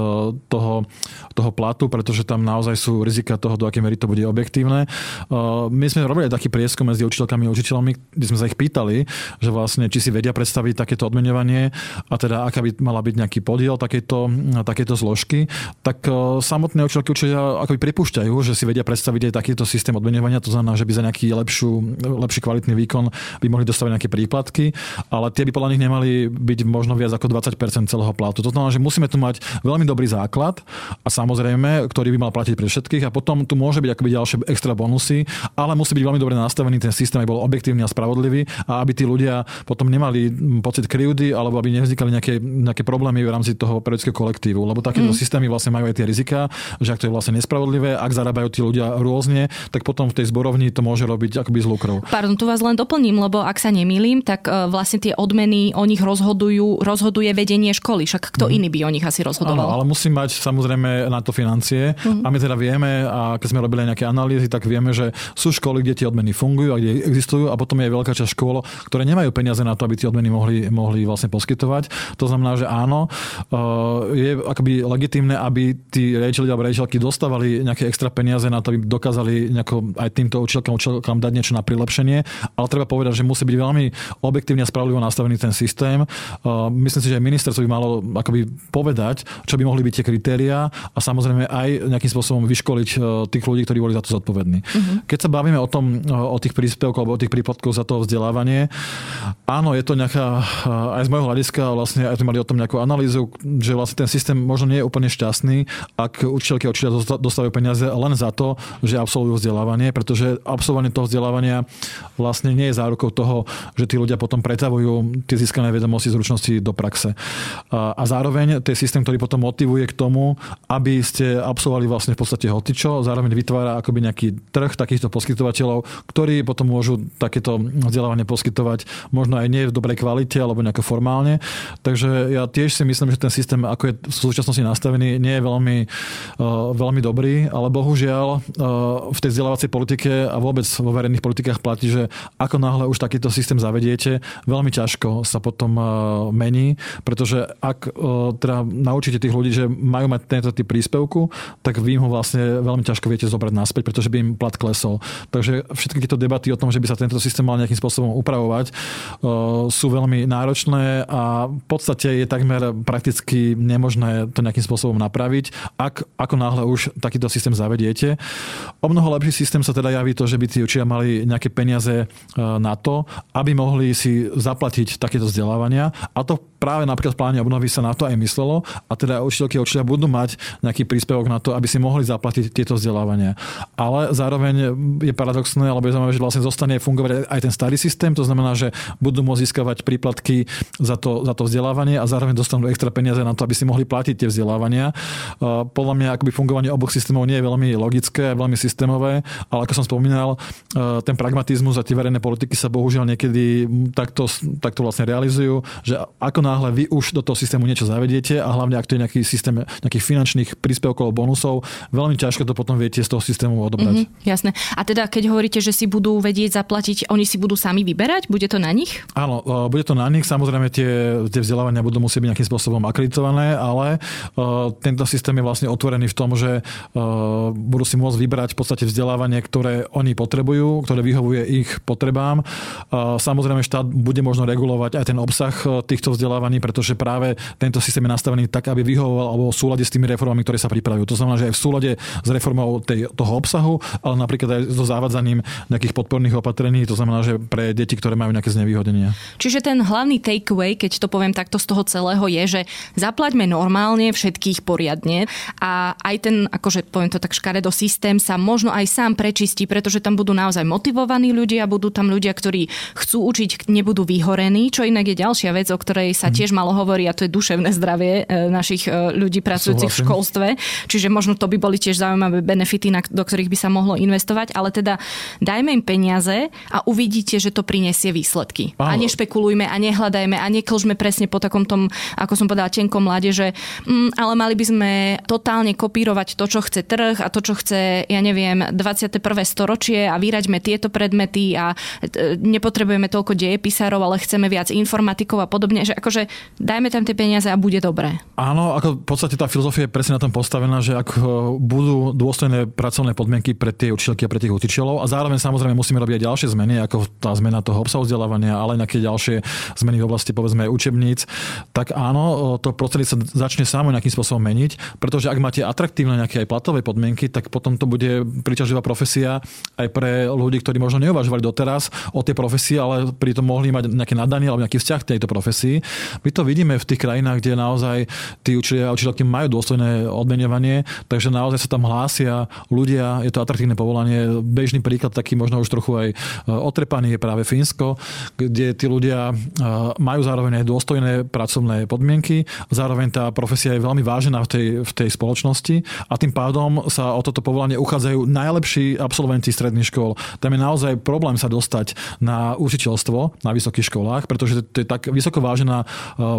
toho, toho platu platu, pretože tam naozaj sú rizika toho, do akej miery to bude objektívne. Uh, my sme robili taký prieskum medzi učiteľkami a učiteľmi, kde sme sa ich pýtali, že vlastne či si vedia predstaviť takéto odmenovanie a teda aká by mala byť nejaký podiel takéto, takéto zložky, tak uh, samotné učiteľky učiteľia akoby pripúšťajú, že si vedia predstaviť aj takýto systém odmenovania, to znamená, že by za nejaký lepšiu, lepší kvalitný výkon by mohli dostávať nejaké príplatky, ale tie by podľa nich nemali byť možno viac ako 20% celého platu. To znamená, že musíme tu mať veľmi dobrý základ a samozrejme samozrejme, ktorý by mal platiť pre všetkých a potom tu môže byť akoby ďalšie extra bonusy, ale musí byť veľmi dobre nastavený ten systém, aby bol objektívny a spravodlivý a aby tí ľudia potom nemali pocit krivdy alebo aby nevznikali nejaké, nejaké problémy v rámci toho periodického kolektívu, lebo takéto mm. systémy vlastne majú aj tie rizika, že ak to je vlastne nespravodlivé, ak zarábajú tí ľudia rôzne, tak potom v tej zborovni to môže robiť akoby z lukrov.
Pardon, tu vás len doplním, lebo ak sa nemýlim, tak e, vlastne tie odmeny o nich rozhodujú, rozhoduje vedenie školy, však kto mm. iný by o nich asi rozhodoval.
Áno, ale musí mať samozrejme na to financie mm-hmm. a my teda vieme, a keď sme robili nejaké analýzy, tak vieme, že sú školy, kde tie odmeny fungujú a kde existujú a potom je veľká časť škôl, ktoré nemajú peniaze na to, aby tie odmeny mohli, mohli vlastne poskytovať. To znamená, že áno, eh, je akoby legitimné, aby tí rejčeli alebo rejčelky dostávali nejaké extra peniaze na to, aby dokázali aj týmto učiteľkám, učiteľkám dať niečo na prilepšenie, ale treba povedať, že musí byť veľmi objektívne a spravodlivo nastavený ten systém. Eh, myslím si, že aj ministerstvo by malo akoby povedať, čo by mohli byť tie kritériá a samozrejme aj nejakým spôsobom vyškoliť e, tých ľudí, ktorí boli za to zodpovední. Uh-huh. Keď sa bavíme o tom, e, o tých príspevkoch alebo o tých prípadkoch za to vzdelávanie, áno, je to nejaká, e, aj z môjho hľadiska, vlastne aj sme mali o tom nejakú analýzu, že vlastne ten systém možno nie je úplne šťastný, ak učiteľky a učiteľia dostávajú peniaze len za to, že absolvujú vzdelávanie, pretože absolvovanie toho vzdelávania vlastne nie je zárukou toho, že tí ľudia potom pretavujú tie získané vedomosti, zručnosti do praxe. A zároveň to je systém, ktorý potom motivuje k tomu, aby ste absolvovali vlastne v podstate hotičo, zároveň vytvára akoby nejaký trh takýchto poskytovateľov, ktorí potom môžu takéto vzdelávanie poskytovať možno aj nie v dobrej kvalite alebo nejako formálne. Takže ja tiež si myslím, že ten systém, ako je v súčasnosti nastavený, nie je veľmi, uh, veľmi dobrý, ale bohužiaľ uh, v tej vzdelávacej politike a vôbec vo verejných politikách platí, že ako náhle už takýto systém zavediete, veľmi ťažko sa potom uh, mení, pretože ak teda naučíte tých ľudí, že majú mať tento typ príspevku, tak vy ho vlastne veľmi ťažko viete zobrať naspäť, pretože by im plat klesol. Takže všetky tieto debaty o tom, že by sa tento systém mal nejakým spôsobom upravovať, sú veľmi náročné a v podstate je takmer prakticky nemožné to nejakým spôsobom napraviť, ak ako náhle už takýto systém zavediete. O mnoho lepší systém sa teda javí to, že by tí učiteľia mali nejaké peniaze na to, aby mohli si zaplatiť takéto vzdelávania a to práve napríklad v pláne obnovy sa na to aj myslelo a teda učiteľky a učiteľia budú mať nejaký príspevok na to, aby si mohli zaplatiť tieto vzdelávania. Ale zároveň je paradoxné, alebo je zaujímavé, že vlastne zostane fungovať aj ten starý systém, to znamená, že budú môcť získavať príplatky za to, za to vzdelávanie a zároveň dostanú extra peniaze na to, aby si mohli platiť tie vzdelávania. Podľa mňa akoby fungovanie oboch systémov nie je veľmi logické, veľmi systémové, ale ako som spomínal, ten pragmatizmus a tie verejné politiky sa bohužiaľ niekedy takto, takto vlastne realizujú, že ako náhle vy už do toho systému niečo zavediete a hlavne ak to je nejaký systém nejakých finančných príspevkov, bonusov, veľmi ťažko to potom viete z toho systému odobrať.
Mm-hmm, jasné. A teda keď hovoríte, že si budú vedieť zaplatiť, oni si budú sami vyberať? Bude to na nich?
Áno, e, bude to na nich. Samozrejme tie, tie vzdelávania budú musieť byť nejakým spôsobom akreditované, ale uh, tento systém je vlastne otvorený v tom, že uh, budú si môcť vybrať v podstate vzdelávanie, ktoré oni potrebujú, ktoré vyhovuje ich potrebám. Uh, samozrejme štát bude možno regulovať aj ten obsah týchto vzdelávaní, pretože práve tento systém je nastavený tak, aby vyhovoval alebo v súlade s tými reformami, ktoré sa pripravujú. To znamená, že aj v súlade s reformou tej, toho obsahu, ale napríklad aj so zavádzaním nejakých podporných opatrení, to znamená, že pre deti, ktoré majú nejaké znevýhodnenia.
Čiže ten hlavný takeaway, keď to poviem takto z toho celého, je, že zaplaťme normálne všetkých poriadne a aj ten, akože poviem to tak škaredo, systém sa možno aj sám prečistí, pretože tam budú naozaj motivovaní ľudia, budú tam ľudia, ktorí chcú učiť, nebudú vyhorení, čo inak je ďalšia vec, o ktorej sa mhm. tiež malo hovoriť a to je duševné zdravie e, našich e, ľudí pracujúcich v školstve. Čiže možno to by boli tiež zaujímavé benefity, do ktorých by sa mohlo investovať, ale teda dajme im peniaze a uvidíte, že to prinesie výsledky. Áno. A nešpekulujme a nehľadajme a neklžme presne po takom tom, ako som povedala, tenkom mlade, že mm, ale mali by sme totálne kopírovať to, čo chce trh a to, čo chce, ja neviem, 21. storočie a vyraďme tieto predmety a e, nepotrebujeme toľko dejepisárov, ale chceme viac informatikov a podobne, že akože dajme tam tie peniaze a bude dobré.
Áno, ako v podstate tá filozofia je presne na tom postavená, že ak e, budú dôstojné pracovné podmienky pre tie učiteľky a pre tých učiteľov a zároveň samozrejme musíme robiť aj ďalšie zmeny, ako tá zmena toho obsahu vzdelávania, ale aj nejaké ďalšie zmeny v oblasti povedzme učebníc, tak áno, e, to prostredie sa začne samo nejakým spôsobom meniť, pretože ak máte atraktívne nejaké aj platové podmienky, tak potom to bude príťažlivá profesia aj pre ľudí, ktorí možno neuvažovali doteraz o tej profesii, ale pritom mohli mať nejaké nadanie alebo nejaký vzťah k tejto profesii. My to vidíme v tých krajinách, kde naozaj tí učiteľia a učiteľky majú dôstojné odmenovanie, takže naozaj sa tam hlásia ľudia, je to atraktívne povolanie. Bežný príklad, taký možno už trochu aj e, otrepaný, je práve Fínsko, kde tí ľudia e, majú zároveň aj dôstojné pracovné podmienky, zároveň tá profesia je veľmi vážená v tej, v tej spoločnosti a tým pádom sa o toto povolanie uchádzajú najlepší absolventi stredných škôl. Tam je naozaj problém sa dostať na učiteľstvo na vysokých školách, pretože to je tak vysoko vážená e,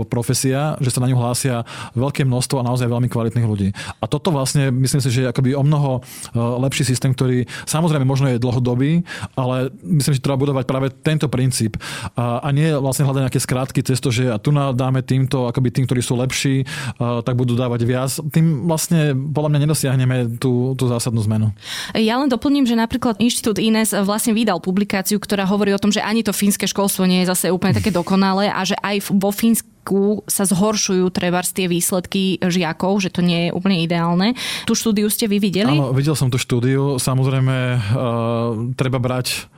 profesia, že sa na ňu hlásia veľké množstvo a naozaj veľmi kvalitných ľudí. A toto vlastne myslím si, že je akoby o mnoho e, lepší systém, ktorý samozrejme možno je dlhodobý, ale myslím, že treba budovať práve tento princíp a, a nie vlastne hľadať nejaké skrátky cez to, že a tu dáme týmto, akoby tým, ktorí sú lepší, a, tak budú dávať viac. Tým vlastne podľa mňa nedosiahneme tú, tú zásadnú zmenu.
Ja len doplním, že napríklad Inštitút Ines vlastne vydal publikáciu, ktorá hovorí o tom, že ani to fínske školstvo nie je zase úplne také dokonalé a že aj vo Fínsku Slovensku sa zhoršujú treba tie výsledky žiakov, že to nie je úplne ideálne. Tú štúdiu ste vy videli?
Áno, videl som tú štúdiu. Samozrejme, uh, treba brať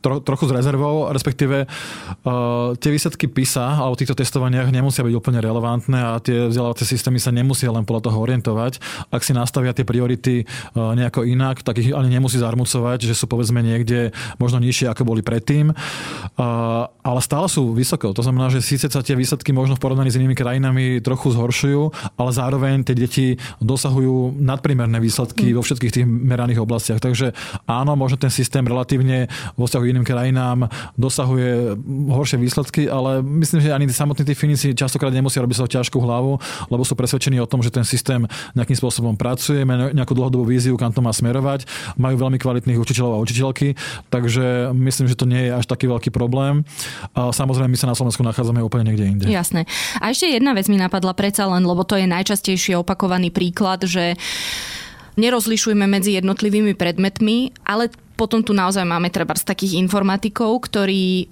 tro, trochu s rezervou, respektíve uh, tie výsledky PISA alebo týchto testovaniach nemusia byť úplne relevantné a tie vzdelávacie systémy sa nemusia len podľa toho orientovať. Ak si nastavia tie priority uh, nejako inak, tak ich ani nemusí zarmucovať, že sú povedzme niekde možno nižšie, ako boli predtým. Uh, ale stále sú vysoko. To znamená, že síce sa tie výsledky možno v porovnaní s inými krajinami trochu zhoršujú, ale zároveň tie deti dosahujú nadprimerné výsledky mm. vo všetkých tých meraných oblastiach. Takže áno, možno ten systém relatívne vo vzťahu iným krajinám dosahuje horšie výsledky, ale myslím, že ani samotní tí Finici častokrát nemusia robiť sa ťažkú hlavu, lebo sú presvedčení o tom, že ten systém nejakým spôsobom pracuje, má nejakú dlhodobú víziu, kam to má smerovať, majú veľmi kvalitných učiteľov a učiteľky, takže myslím, že to nie je až taký veľký problém. A samozrejme, my sa na Slovensku nachádzame úplne niekde inde.
Jasné. A ešte jedna vec mi napadla predsa len, lebo to je najčastejšie opakovaný príklad, že nerozlišujeme medzi jednotlivými predmetmi, ale potom tu naozaj máme treba z takých informatikov, ktorí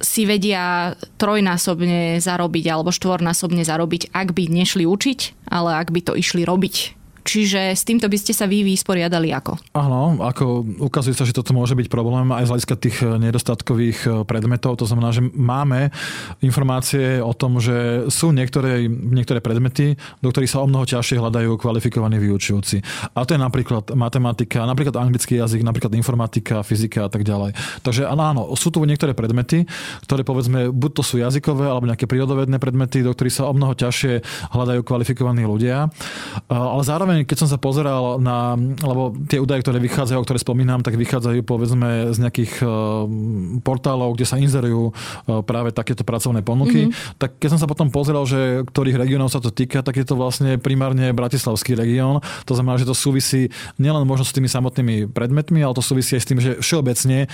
si vedia trojnásobne zarobiť alebo štvornásobne zarobiť, ak by nešli učiť, ale ak by to išli robiť Čiže s týmto by ste sa vy vysporiadali ako?
Áno, ako ukazuje sa, že toto môže byť problém aj z hľadiska tých nedostatkových e, predmetov. To znamená, že máme informácie o tom, že sú niektoré, niektoré predmety, do ktorých sa o mnoho ťažšie hľadajú kvalifikovaní vyučujúci. A to je napríklad matematika, napríklad anglický jazyk, napríklad informatika, fyzika a tak ďalej. Takže áno, sú tu niektoré predmety, ktoré povedzme, buď to sú jazykové alebo nejaké prírodovedné predmety, do ktorých sa o mnoho ťažšie hľadajú kvalifikovaní ľudia. Ale zároveň, keď som sa pozeral na, lebo tie údaje, ktoré vychádzajú, ktoré spomínam, tak vychádzajú povedzme z nejakých e, portálov, kde sa inzerujú e, práve takéto pracovné ponuky. Mm-hmm. Tak keď som sa potom pozeral, že ktorých regiónov sa to týka, tak je to vlastne primárne Bratislavský región. To znamená, že to súvisí nielen možno s tými samotnými predmetmi, ale to súvisí aj s tým, že všeobecne e,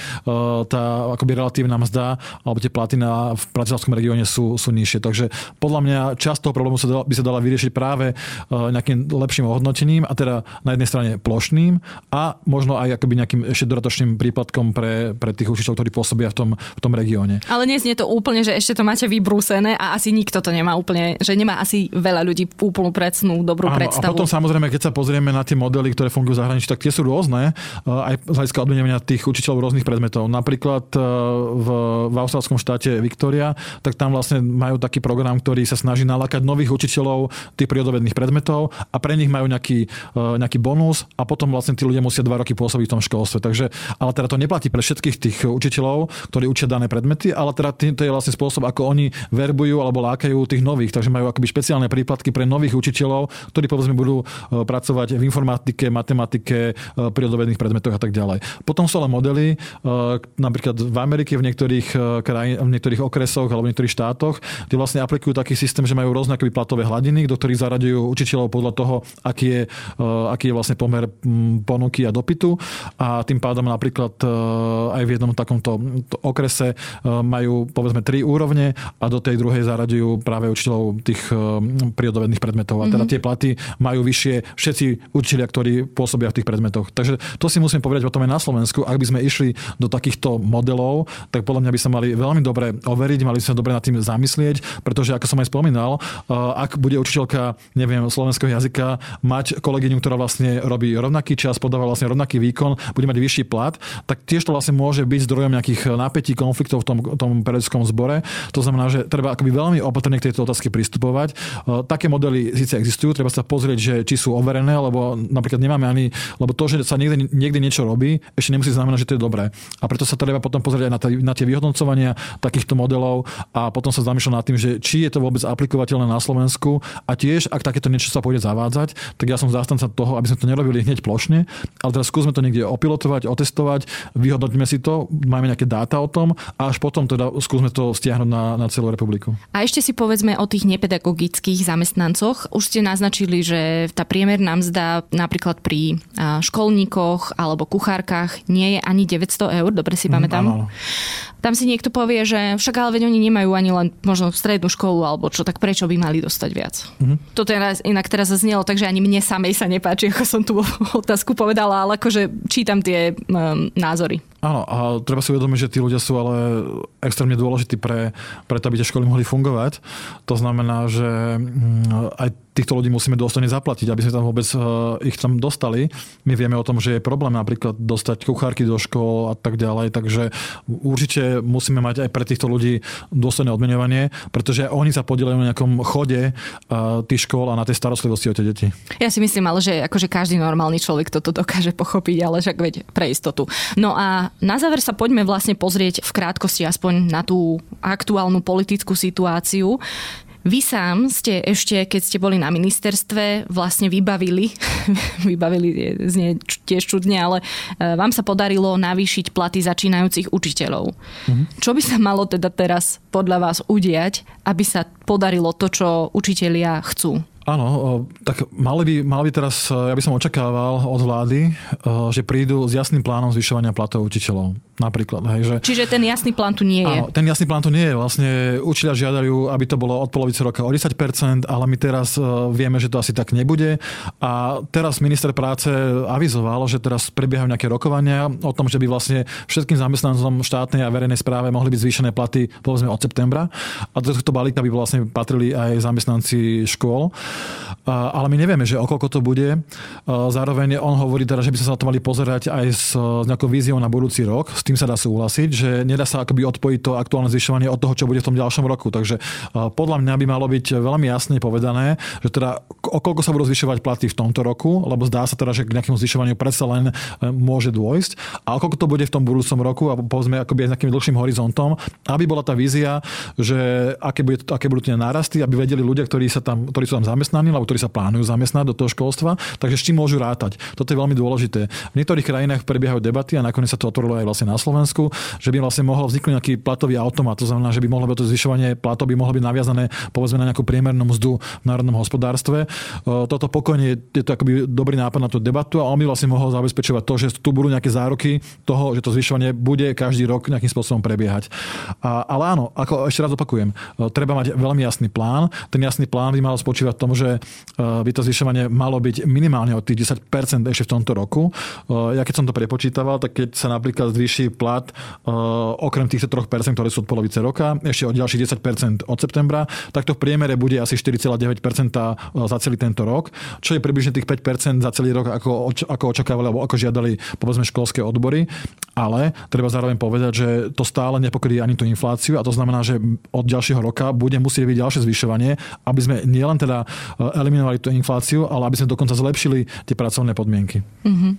tá akoby relatívna mzda alebo tie platy na, v Bratislavskom regióne sú, sú nižšie. Takže podľa mňa časť toho problému sa dala, by sa dala vyriešiť práve nejakým lepším ohodnotením a teda na jednej strane plošným a možno aj akoby nejakým ešte dodatočným prípadkom pre, pre tých učiteľov, ktorí pôsobia v tom, v tom regióne.
Ale neznie to úplne, že ešte to máte vybrúsené a asi nikto to nemá úplne, že nemá asi veľa ľudí úplnú presnú, dobrú Áno, predstavu.
A potom samozrejme, keď sa pozrieme na tie modely, ktoré fungujú v zahraničí, tak tie sú rôzne, aj z hľadiska odmenovania tých učiteľov rôznych predmetov. Napríklad v, v austrálskom štáte Victoria, tak tam vlastne majú taký program, ktorý sa snaží nalákať nových učiteľov tých prírodovedných predmetov a pre nich majú nejaký, nejaký bonus a potom vlastne tí ľudia musia dva roky pôsobiť v tom školstve. Takže, ale teda to neplatí pre všetkých tých učiteľov, ktorí učia dané predmety, ale teda to je vlastne spôsob, ako oni verbujú alebo lákajú tých nových. Takže majú akoby špeciálne príplatky pre nových učiteľov, ktorí povedzme budú e, pracovať v informatike, matematike, e, prírodovedných predmetoch a tak ďalej. Potom sú ale modely, napríklad v Amerike, v niektorých, krajin, v niektorých okresoch alebo v niektorých štátoch, kde vlastne aplikujú taký systém, že majú rôzne platové hladiny, do ktorých zaraďujú učiteľov podľa toho, aký aký je vlastne pomer ponuky a dopytu a tým pádom napríklad aj v jednom takomto okrese majú povedzme tri úrovne a do tej druhej zaraďujú práve učiteľov tých prírodovedných predmetov. A teda mm-hmm. tie platy majú vyššie všetci učiteľia, ktorí pôsobia v tých predmetoch. Takže to si musím povedať o tom aj na Slovensku. Ak by sme išli do takýchto modelov, tak podľa mňa by sa mali veľmi dobre overiť, mali by sa dobre nad tým zamyslieť, pretože ako som aj spomínal, ak bude učiteľka, neviem, slovenského jazyka mať kolegyňu, ktorá vlastne robí rovnaký čas, podáva vlastne rovnaký výkon, bude mať vyšší plat, tak tiež to vlastne môže byť zdrojom nejakých napätí, konfliktov v tom, tom periodickom zbore. To znamená, že treba akoby veľmi opatrne k tejto otázke pristupovať. Také modely síce existujú, treba sa pozrieť, že či sú overené, lebo napríklad nemáme ani, lebo to, že sa niekde, niekde niečo robí, ešte nemusí znamenať, že to je dobré. A preto sa treba potom pozrieť aj na, t- na tie vyhodnocovania takýchto modelov a potom sa zamýšľať nad tým, že či je to vôbec aplikovateľné na Slovensku a tiež, ak takéto niečo sa pôjde zavádzať, tak ja som zástanca toho, aby sme to nerobili hneď plošne, ale teraz skúsme to niekde opilotovať, otestovať, vyhodnotíme si to, máme nejaké dáta o tom a až potom teda skúsme to stiahnuť na, na celú republiku.
A ešte si povedzme o tých nepedagogických zamestnancoch. Už ste naznačili, že tá priemerná mzda napríklad pri školníkoch alebo kuchárkach nie je ani 900 eur, dobre si mm, pamätám. Mm, tam si niekto povie, že však ale veď oni nemajú ani len možno strednú školu alebo čo, tak prečo by mali dostať viac? Mm-hmm. Toto je inak teraz zaznelo, takže ani mne samej sa nepáči, ako som tú otázku povedala, ale akože čítam tie um, názory.
Áno, a treba si uvedomiť, že tí ľudia sú ale extrémne dôležití pre, pre to, aby tie školy mohli fungovať. To znamená, že mm, aj týchto ľudí musíme dôstojne zaplatiť, aby sme tam vôbec eh, ich tam dostali. My vieme o tom, že je problém napríklad dostať kuchárky do škôl a tak ďalej, takže určite musíme mať aj pre týchto ľudí dôstojné odmenovanie, pretože oni sa podielajú na nejakom chode eh, tých škôl a na tej starostlivosti o tie deti.
Ja si myslím ale, že akože každý normálny človek toto dokáže pochopiť, ale však veď pre istotu. No a na záver sa poďme vlastne pozrieť v krátkosti aspoň na tú aktuálnu politickú situáciu. Vy sám ste ešte, keď ste boli na ministerstve, vlastne vybavili, vybavili znie tiež čudne, ale e, vám sa podarilo navýšiť platy začínajúcich učiteľov. Mm-hmm. Čo by sa malo teda teraz podľa vás udiať, aby sa podarilo to, čo učitelia chcú?
Áno, tak mali by, mali by teraz, ja by som očakával od vlády, že prídu s jasným plánom zvyšovania platov učiteľov. Napríklad. Hej, že,
Čiže ten jasný plán tu nie je.
Áno, ten jasný plán tu nie je. Vlastne učiteľa žiadajú, aby to bolo od polovice roka o 10%, ale my teraz e, vieme, že to asi tak nebude. A teraz minister práce avizoval, že teraz prebiehajú nejaké rokovania o tom, že by vlastne všetkým zamestnancom štátnej a verejnej správe mohli byť zvýšené platy povedzme od septembra. A do tohto balíka by vlastne patrili aj zamestnanci škôl. Ale my nevieme, že o koľko to bude. Zároveň on hovorí teda, že by sa na to mali pozerať aj s nejakou víziou na budúci rok. S tým sa dá súhlasiť, že nedá sa akoby odpojiť to aktuálne zvyšovanie od toho, čo bude v tom ďalšom roku. Takže podľa mňa by malo byť veľmi jasne povedané, že teda o koľko sa budú zvyšovať platy v tomto roku, lebo zdá sa teda, že k nejakému zvyšovaniu predsa len e, môže dôjsť. A koľko to bude v tom budúcom roku a povedzme akoby aj s nejakým dlhším horizontom, aby bola tá vízia, že aké, bude, aké budú tie nárasty, aby vedeli ľudia, ktorí, sa tam, ktorí sú tam zamestnaní, alebo ktorí sa plánujú zamestnať do toho školstva, takže s čím môžu rátať. Toto je veľmi dôležité. V niektorých krajinách prebiehajú debaty a nakoniec sa to otvorilo aj vlastne na Slovensku, že by vlastne mohol vzniknúť nejaký platový automat. To znamená, že by mohlo byť to zvyšovanie platov by mohlo byť naviazané povedzme na nejakú priemernú mzdu v národnom hospodárstve. E, toto pokojne je to akoby dobrý nápad na tú debatu a on by vlastne mohol zabezpečovať to, že tu budú nejaké záruky toho, že to zvyšovanie bude každý rok nejakým spôsobom prebiehať. A, ale áno, ako ešte raz opakujem, e, treba mať veľmi jasný plán. Ten jasný plán by mal spočívať v tom, že e, by to zvyšovanie malo byť minimálne od tých 10% ešte v tomto roku. Ja keď som to prepočítaval, tak keď sa napríklad zvýši plat okrem týchto 3%, ktoré sú od polovice roka, ešte o ďalších 10% od septembra, tak to v priemere bude asi 4,9% za celý tento rok, čo je približne tých 5% za celý rok, ako, ako očakávali alebo ako žiadali povedzme školské odbory. Ale treba zároveň povedať, že to stále nepokryje ani tú infláciu a to znamená, že od ďalšieho roka bude musieť byť ďalšie zvyšovanie, aby sme nielen teda e, eliminovali tú infláciu, ale aby sme dokonca zlepšili tie pracovné podmienky. Mm-hmm.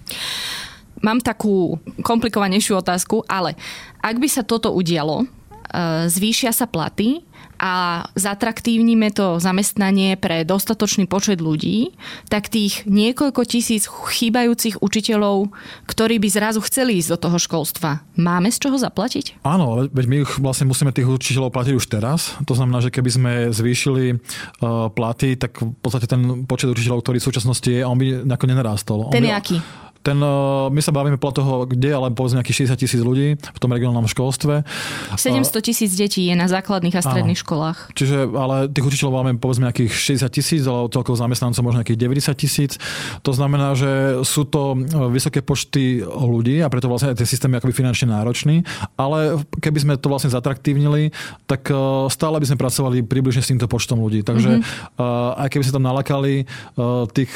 Mám takú komplikovanejšiu otázku, ale ak by sa toto udialo, e, zvýšia sa platy, a zatraktívnime to zamestnanie pre dostatočný počet ľudí, tak tých niekoľko tisíc chýbajúcich učiteľov, ktorí by zrazu chceli ísť do toho školstva, máme z čoho zaplatiť?
Áno, veď my vlastne musíme tých učiteľov platiť už teraz. To znamená, že keby sme zvýšili uh, platy, tak v podstate ten počet učiteľov, ktorý v súčasnosti je, on by nejako nenarástol.
Ten
je
aký?
Ten, eh, my sa bavíme podľa toho, kde, ale povedzme nejakých 60 tisíc ľudí v tom regionálnom školstve.
700 tisíc detí je na základných a stredných Áno. školách.
Čiže, ale tých učiteľov máme povedzme nejakých 60 tisíc, ale celkovo zamestnancov možno nejakých 90 tisíc. To znamená, že sú to eh, vysoké počty ľudí a preto vlastne tie systémy akoby finančne náročný, ale keby sme to vlastne zatraktívnili, tak eh, stále by sme pracovali približne s týmto počtom ľudí. Takže mm-hmm. aj keby sa tam nalakali tých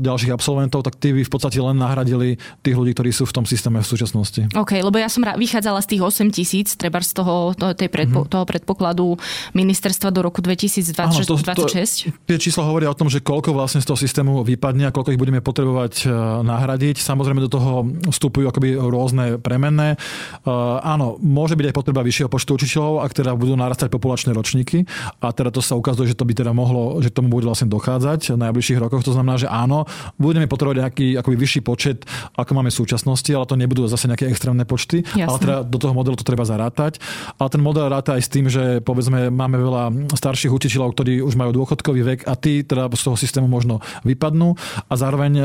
ďalších absolventov, tak tí by v podstate len nahradili nahradili tých ľudí, ktorí sú v tom systéme v súčasnosti.
OK, lebo ja som vychádzala z tých 8 tisíc, treba z toho, to, tej predpo, mm-hmm. toho predpokladu ministerstva do roku 2026. Áno, to, to,
tie čísla hovoria o tom, že koľko vlastne z toho systému vypadne a koľko ich budeme potrebovať e, nahradiť. Samozrejme do toho vstupujú akoby rôzne premenné. Uh, áno, môže byť aj potreba vyššieho počtu učiteľov, ak teda budú narastať populačné ročníky a teda to sa ukazuje, že to by teda mohlo, že tomu bude vlastne dochádzať v najbližších rokoch. To znamená, že áno, budeme potrebovať nejaký akoby vyšší počet počet, ako máme v súčasnosti, ale to nebudú zase nejaké extrémne počty. Jasne. Ale teda do toho modelu to treba zarátať. Ale ten model ráta aj s tým, že povedzme máme veľa starších učiteľov, ktorí už majú dôchodkový vek a tí teda z toho systému možno vypadnú a zároveň e,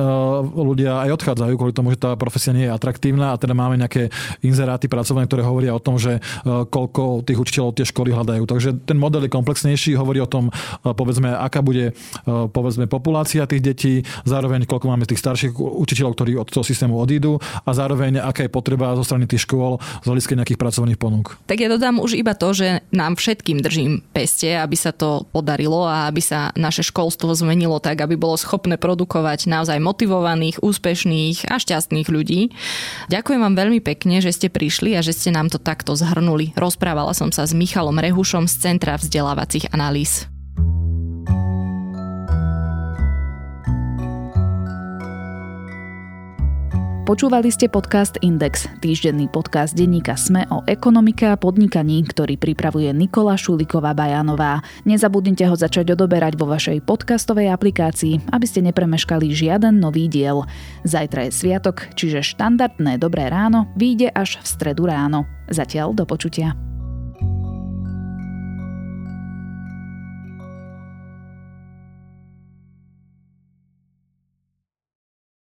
ľudia aj odchádzajú kvôli tomu, že tá profesia nie je atraktívna a teda máme nejaké inzeráty pracovné, ktoré hovoria o tom, že e, koľko tých učiteľov tie školy hľadajú. Takže ten model je komplexnejší, hovorí o tom, e, povedzme, aká bude povedzme populácia tých detí, zároveň koľko máme tých starších učiteľov, ktorí od toho systému odídu a zároveň aká je potreba zo strany tých škôl z hľadiska nejakých pracovných ponúk.
Tak ja dodám už iba to, že nám všetkým držím peste, aby sa to podarilo a aby sa naše školstvo zmenilo tak, aby bolo schopné produkovať naozaj motivovaných, úspešných a šťastných ľudí. Ďakujem vám veľmi pekne, že ste prišli a že ste nám to takto zhrnuli. Rozprávala som sa s Michalom Rehušom z Centra vzdelávacích analýz.
Počúvali ste podcast Index, týždenný podcast denníka Sme o ekonomike a podnikaní, ktorý pripravuje Nikola Šuliková Bajanová. Nezabudnite ho začať odoberať vo vašej podcastovej aplikácii, aby ste nepremeškali žiaden nový diel. Zajtra je sviatok, čiže štandardné dobré ráno vyjde až v stredu ráno. Zatiaľ do počutia.